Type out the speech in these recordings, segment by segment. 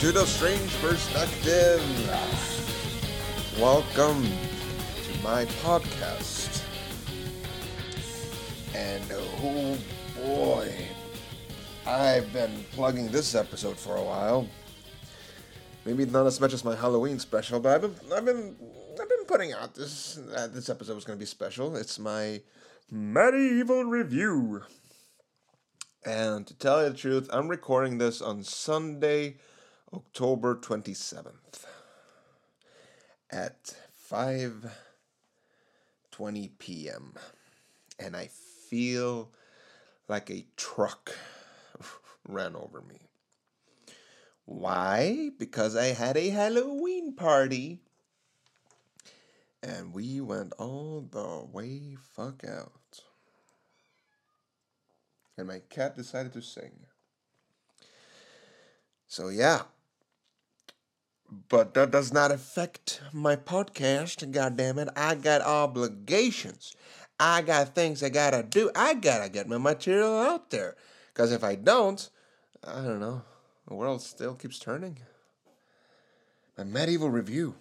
To the Strange Perspective. Welcome to my podcast. And oh boy, I've been plugging this episode for a while. Maybe not as much as my Halloween special, but I've been I've been I've been putting out this uh, this episode was going to be special. It's my MediEvil review. And to tell you the truth, I'm recording this on Sunday, October 27th at 5:20 p.m. And I feel like a truck ran over me. Why? Because I had a Halloween party. And we went all the way fuck out and my cat decided to sing. So, yeah. But that does not affect my podcast, God damn it! I got obligations. I got things I gotta do. I gotta get my material out there. Because if I don't, I don't know, the world still keeps turning. MediEvil review.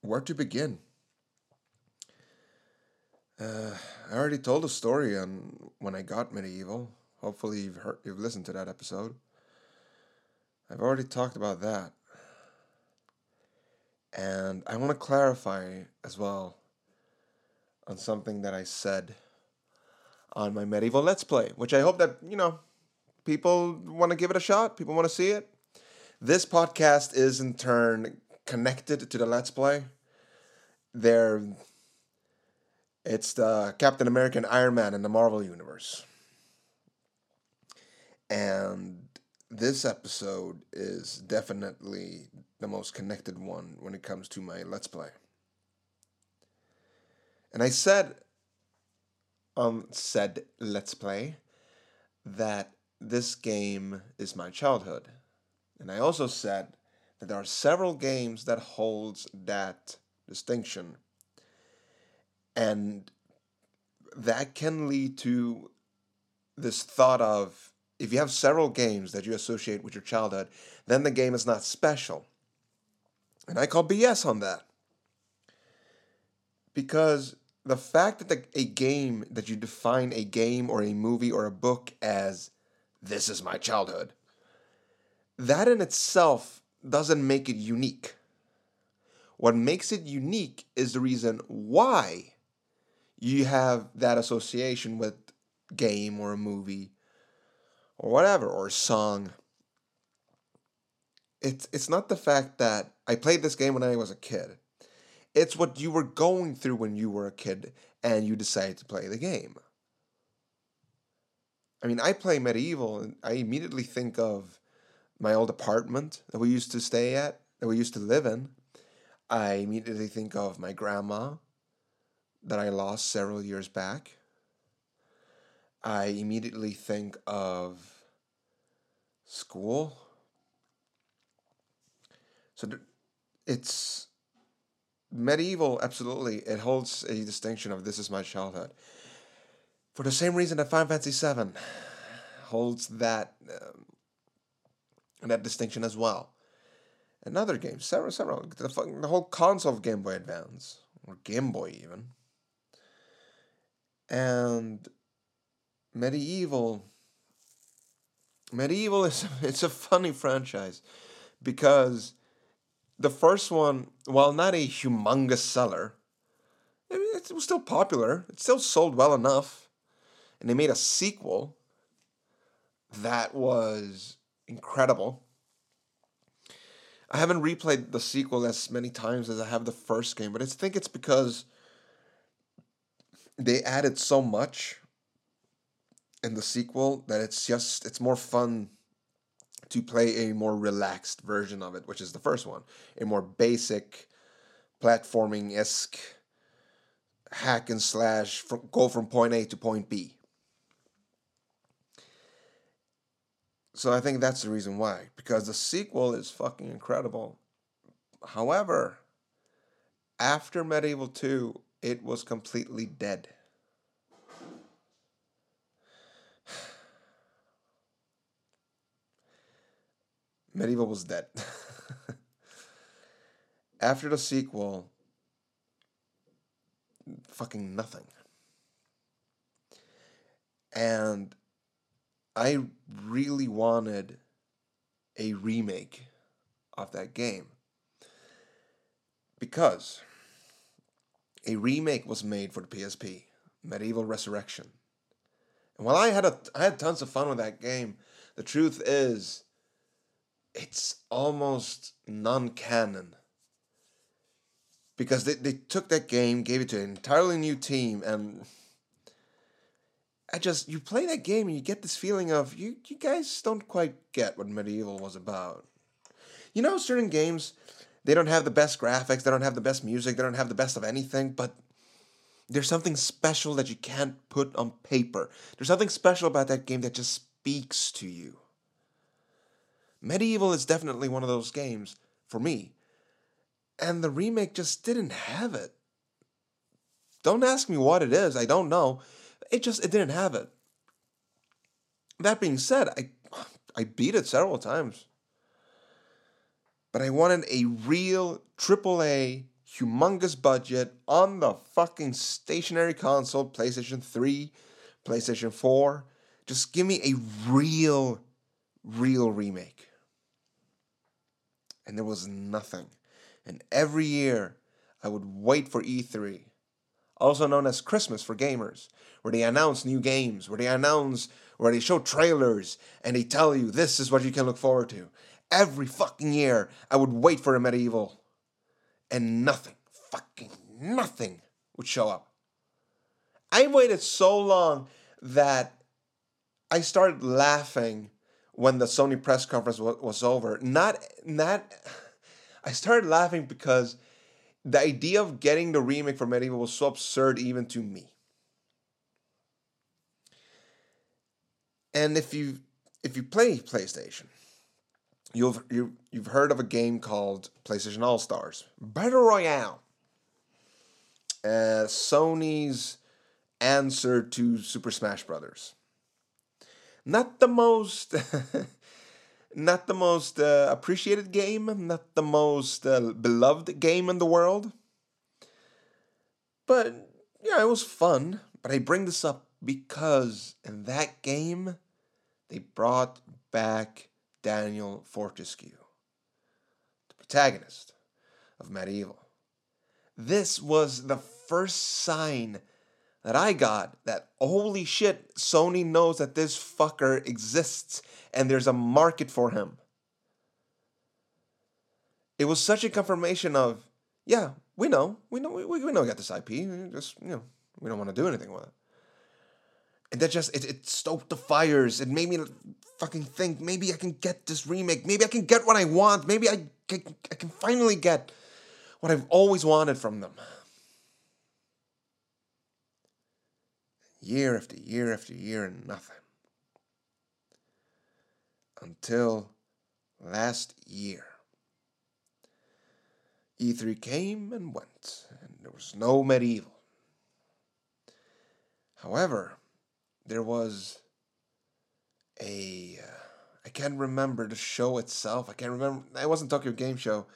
Where to begin? Uh, I already told a story on when I got MediEvil. Hopefully, you've heard, you've listened to that episode. I've already talked about that, and I want to clarify as well on something that I said on my MediEvil let's play, which I hope that you know people want to give it a shot. People want to see it. This podcast is in turn connected to the let's play. They're it's the Captain American Iron Man in the Marvel Universe. And this episode is definitely the most connected one when it comes to my Let's Play. And I said um said Let's Play that this game is my childhood. And I also said that there are several games that holds that distinction and that can lead to this thought of if you have several games that you associate with your childhood, then the game is not special. And I call BS on that. Because the fact that the, a game, that you define a game or a movie or a book as this is my childhood, that in itself doesn't make it unique. What makes it unique is the reason why you have that association with game or a movie or whatever or a song it's it's not the fact that I played this game when I was a kid. It's what you were going through when you were a kid and you decided to play the game. I mean, I play MediEvil and I immediately think of my old apartment that we used to stay at, that we used to live in. I immediately think of my grandma that I lost several years back, I immediately think of school. So it's MediEvil, absolutely. It holds a distinction of this is my childhood. For the same reason that Final Fantasy VII holds that um, that distinction as well. Another game, several, several, the, the whole console of Game Boy Advance or Game Boy even and MediEvil MediEvil is it's a funny franchise because the first one while not a humongous seller it was still popular. It still sold well enough. And they made a sequel that was incredible. I haven't replayed the sequel as many times as i have the first game but i think it's because they added so much in the sequel that it's just it's more fun to play a more relaxed version of it, which is the first one, a more basic platforming esque hack and slash go from point A to point B. So I think that's the reason why, because the sequel is fucking incredible. However, after MediEvil 2, it was completely dead. MediEvil was dead. After the sequel, fucking nothing. And I really wanted a remake of that game because a remake was made for the PSP, MediEvil Resurrection. And while I had a I had tons of fun with that game, the truth is it's almost non-canon. Because they, they took that game, gave it to an entirely new team, and I just you play that game and you get this feeling of you you guys don't quite get what MediEvil was about. You know, certain games they don't have the best graphics, they don't have the best music, they don't have the best of anything, but there's something special that you can't put on paper. There's something special about that game that just speaks to you. MediEvil is definitely one of those games for me. And the remake just didn't have it. Don't ask me what it is, I don't know. It just it didn't have it. That being said, I I beat it several times. But I wanted a real AAA humongous budget on the fucking stationary console, PlayStation 3, PlayStation 4. Just give me a real, real remake. And there was nothing. And every year, I would wait for E3, also known as Christmas for gamers, where they announce new games, where they announce, where they show trailers, and they tell you this is what you can look forward to. Every fucking year, I would wait for a MediEvil and nothing, fucking nothing would show up. I waited so long that I started laughing when the Sony press conference was, was over. Not, not, I started laughing because the idea of getting the remake for MediEvil was so absurd even to me. And if you if you play PlayStation, you've you, you've heard of a game called PlayStation All Stars Battle Royale. Uh, Sony's answer to Super Smash Brothers. Not the most, not the most uh, appreciated game, not the most uh, beloved game in the world. But yeah, it was fun. But I bring this up because in that game, they brought back Daniel Fortesque, the protagonist of MediEvil. This was the first sign that I got that holy shit, Sony knows that this fucker exists and there's a market for him. It was such a confirmation of, yeah, we know, we know, we, we know we got this IP. Just you know, we don't want to do anything with it. And that just it, it stoked the fires. It made me fucking think maybe I can get this remake. Maybe I can get what I want. Maybe I can, I can finally get what I've always wanted from them. Year after year after year and nothing. Until last year. E3 came and went, and there was no MediEvil. However, there was a uh, I can't remember the show itself. I can't remember. It wasn't Tokyo Game Show.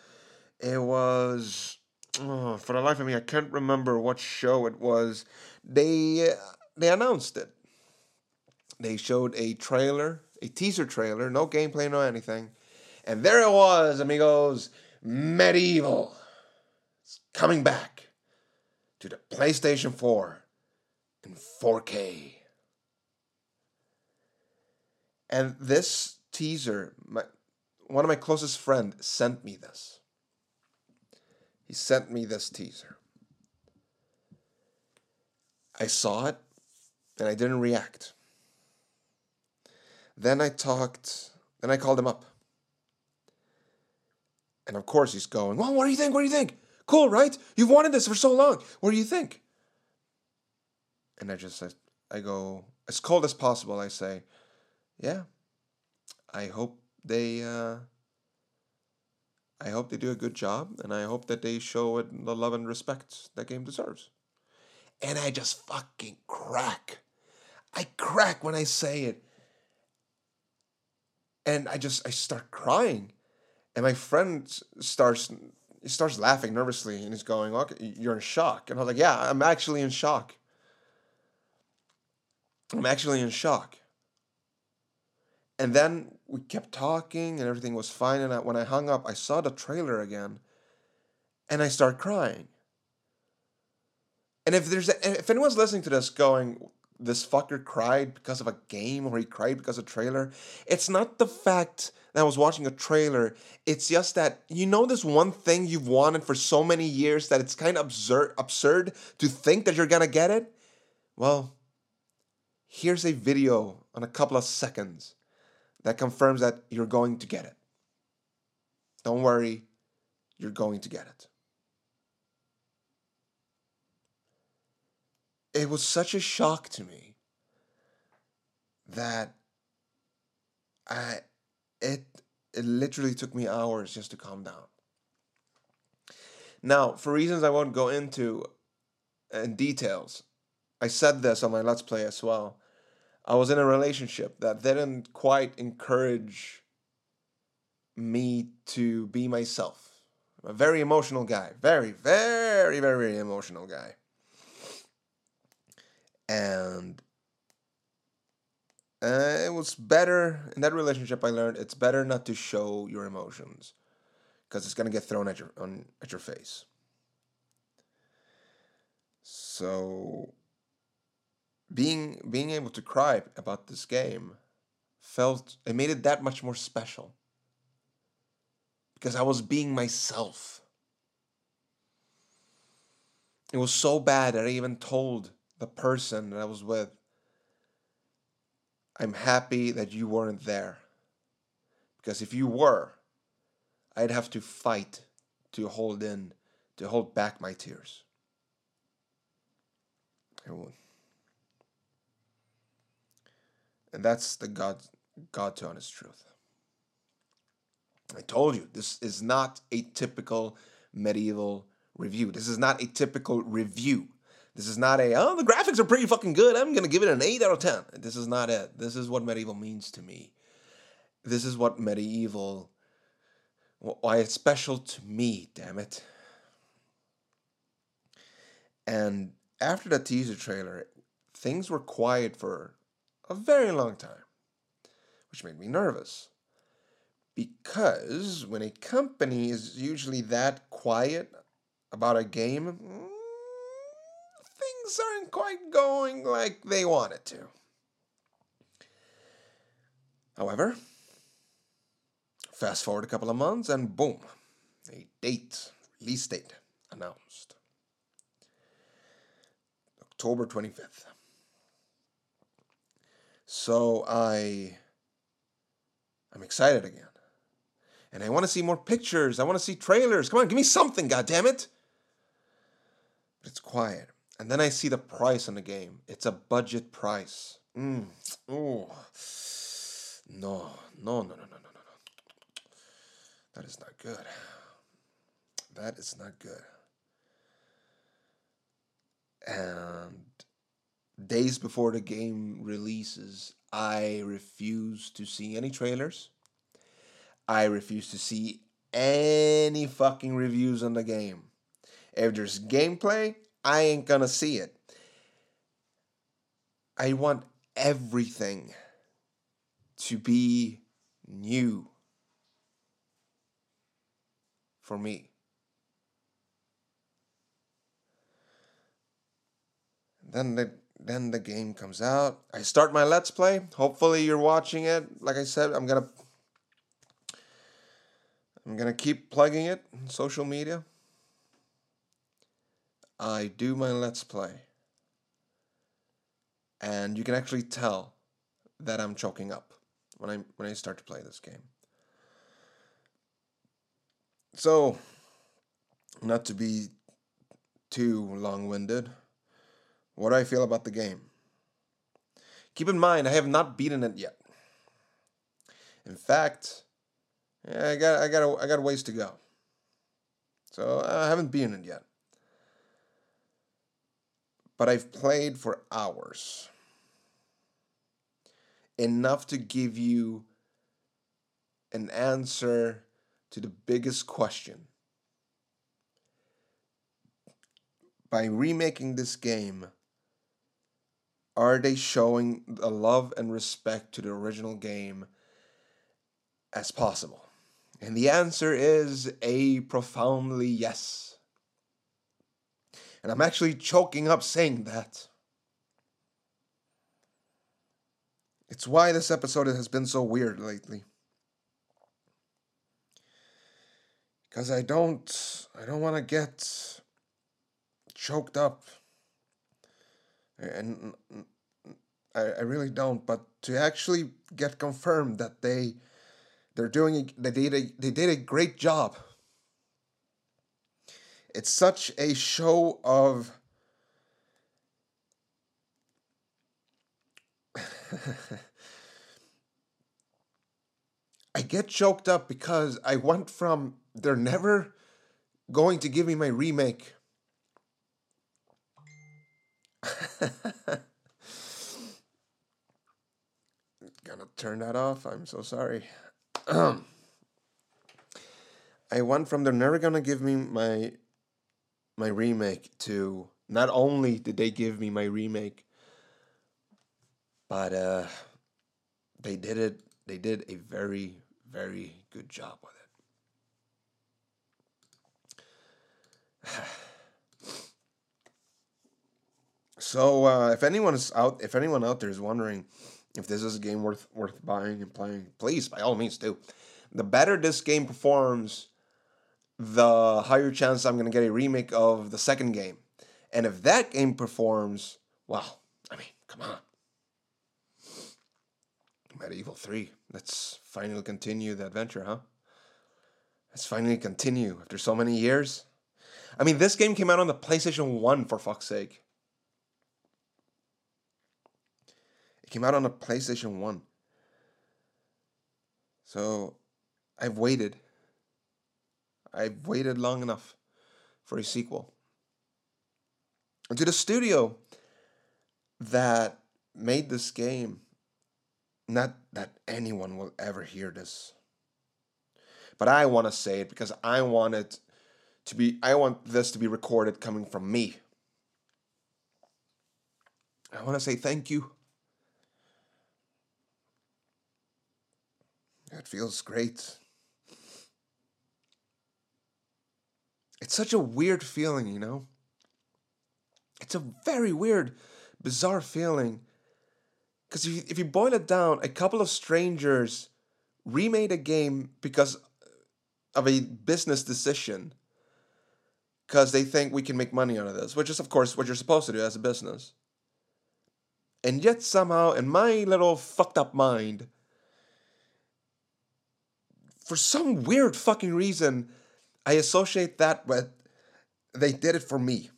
It was oh, for the life of me, I can't remember what show it was. They uh, they announced it. They showed a trailer, a teaser trailer, no gameplay, no anything, and there it was, amigos. MediEvil. It's coming back to the PlayStation 4 in 4K. And this teaser, my, one of my closest friend sent me this. He sent me this teaser. I saw it and I didn't react. Then I talked, then I called him up. And of course he's going, Well, what do you think? What do you think? Cool, right? You've wanted this for so long. What do you think? And I just, I, I go, as cold as possible, I say, yeah, I hope they uh, I hope they do a good job, and I hope that they show it the love and respect that game deserves. And I just fucking crack. I crack when I say it. and I just I start crying, and my friend starts he starts laughing nervously, and he's going, "Okay, you're in shock," and I was like, "Yeah, I'm actually in shock. I'm actually in shock." And then we kept talking, and everything was fine. And I, when I hung up, I saw the trailer again, and I start crying. And if there's a, if anyone's listening to this going, this fucker cried because of a game or he cried because of a trailer, it's not the fact that I was watching a trailer. It's just that you know this one thing you've wanted for so many years that it's kind of absurd absurd to think that you're gonna get it. Well, here's a video on a couple of seconds that confirms that you're going to get it. Don't worry, you're going to get it. It was such a shock to me that I it it literally took me hours just to calm down. Now, for reasons I won't go into in details, I said this on my Let's Play as well. I was in a relationship that didn't quite encourage me to be myself. I'm a very emotional guy. Very, very, very emotional guy. And uh, it was better in that relationship. I learned it's better not to show your emotions because it's gonna get thrown at your on at your face. So being being able to cry about this game felt it made it that much more special because I was being myself. It was so bad that I even told the person that I was with, I'm happy that you weren't there. Because if you were, I'd have to fight to hold in, to hold back my tears. And that's the God, God to honest truth. I told you, this is not a typical MediEvil review. This is not a typical review. This is not a, oh, the graphics are pretty fucking good. I'm going to give it an 8 out of 10. This is not it. This is what MediEvil means to me. This is what MediEvil, why it's special to me, damn it. And after the teaser trailer, things were quiet for a very long time, which made me nervous. Because when a company is usually that quiet about a game, mm, things aren't quite going like they wanted to. However, fast forward a couple of months and boom, a date, release date announced. October 25th. So I I'm excited again. And I want to see more pictures. I want to see trailers. Come on, give me something, God damn it! But it's quiet. And then I see the price on the game. It's a budget price. Mm. Oh. No, no, no, no, no, no, no, no. That is not good. That is not good. And days before the game releases, I refuse to see any trailers. I refuse to see any fucking reviews on the game. If there's gameplay, I ain't gonna see it. I want everything to be new for me. Then the then the game comes out. I start my let's play. Hopefully you're watching it. Like I said, I'm gonna I'm gonna keep plugging it on social media. I do my Let's Play. And you can actually tell that I'm choking up when I when I start to play this game. So, not to be too long-winded, what do I feel about the game? Keep in mind, I have not beaten it yet. In fact, yeah, I got I got a, I got a ways to go. So I haven't beaten it yet but I've played for hours. Enough to give you an answer to the biggest question. By remaking this game, are they showing the love and respect to the original game as possible? And the answer is a profoundly yes. And I'm actually choking up saying that. It's why this episode has been so weird lately. Cuz I don't I don't want to get choked up. And I, I really don't, but to actually get confirmed that they they're doing they did a, they did a great job. It's such a show of I get choked up because I went from they're never going to give me my remake. Gonna turn that off. I'm so sorry. I went from they're never gonna give me my my remake to not only did they give me my remake, but uh, they did it. They did a very very good job with it. so uh, if anyone is out, if anyone out there is wondering if this is a game worth worth buying and playing, please by all means do. The better this game performs, the higher chance I'm gonna get a remake of the second game. And if that game performs, well, I mean, come on. MediEvil 3. Let's finally continue the adventure, huh? Let's finally continue after so many years. I mean, this game came out on the PlayStation 1 for fuck's sake. It came out on the PlayStation 1. So I've waited. I've waited long enough for a sequel. And to the studio that made this game, not that anyone will ever hear this, but I want to say it because I want it to be, I want this to be recorded coming from me. I want to say thank you It feels great. It's such a weird feeling, you know? It's a very weird, bizarre feeling. Because if you, if you boil it down, a couple of strangers remade a game because of a business decision. Because they think we can make money out of this, which is, of course, what you're supposed to do as a business. And yet, somehow, in my little fucked up mind, for some weird fucking reason, I associate that with they did it for me.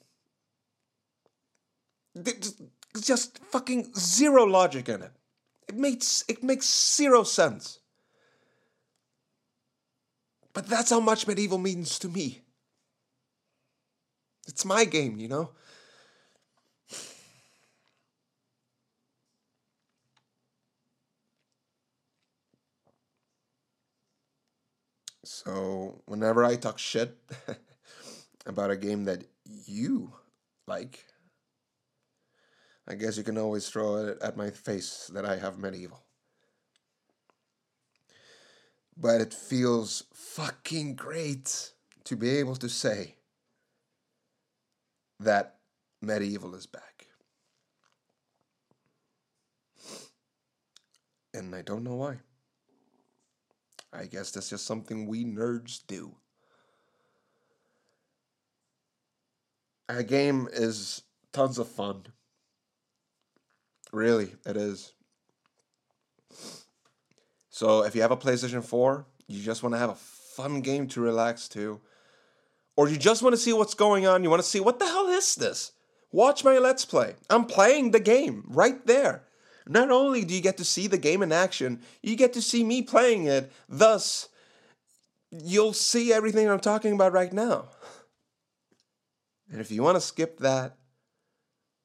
Just fucking zero logic in it. It makes it makes zero sense. But that's how much MediEvil means to me. It's my game, you know? So whenever I talk shit about a game that you like, I guess you can always throw it at my face that I have MediEvil. But it feels fucking great to be able to say that MediEvil is back. And I don't know why. I guess that's just something we nerds do. A game is tons of fun. Really, it is. So if you have a PlayStation 4, you just want to have a fun game to relax to, or you just want to see what's going on, you want to see what the hell is this? Watch my Let's Play. I'm playing the game right there. Not only do you get to see the game in action, you get to see me playing it. Thus, you'll see everything I'm talking about right now. And if you want to skip that,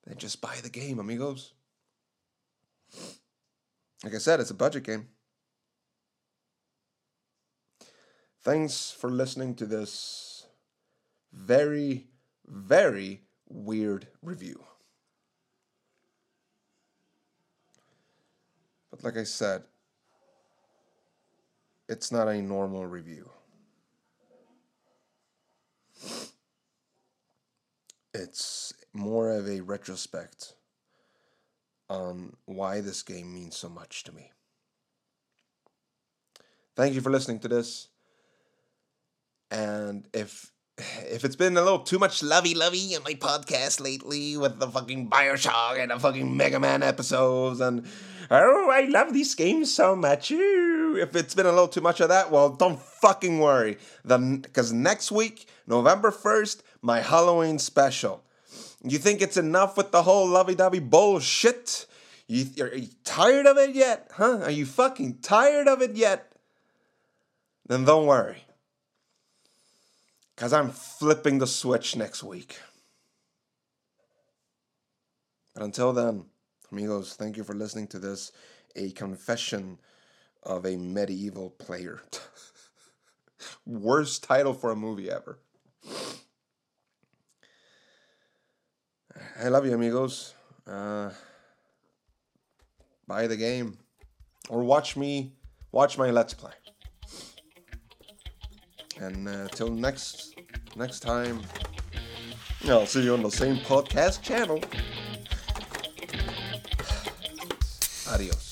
then just buy the game, amigos. Like I said, it's a budget game. Thanks for listening to this very, very weird review. But like I said, it's not a normal review. It's more of a retrospect on why this game means so much to me. Thank you for listening to this. And if if it's been a little too much lovey lovey in my podcast lately with the fucking Bioshock and the fucking Mega Man episodes and oh I love these games so much. If it's been a little too much of that, well don't fucking worry. Because next week, November first, my Halloween special. You think it's enough with the whole lovey dovey bullshit? You, are you tired of it yet? Huh? Are you fucking tired of it yet? Then don't worry. Because I'm flipping the switch next week. But until then, amigos, thank you for listening to this a confession of a MediEvil player. Worst title for a movie ever. I love you, amigos. Uh, buy the game or watch me watch my let's play. And uh, till next next time, I'll see you on the same podcast channel. Adiós.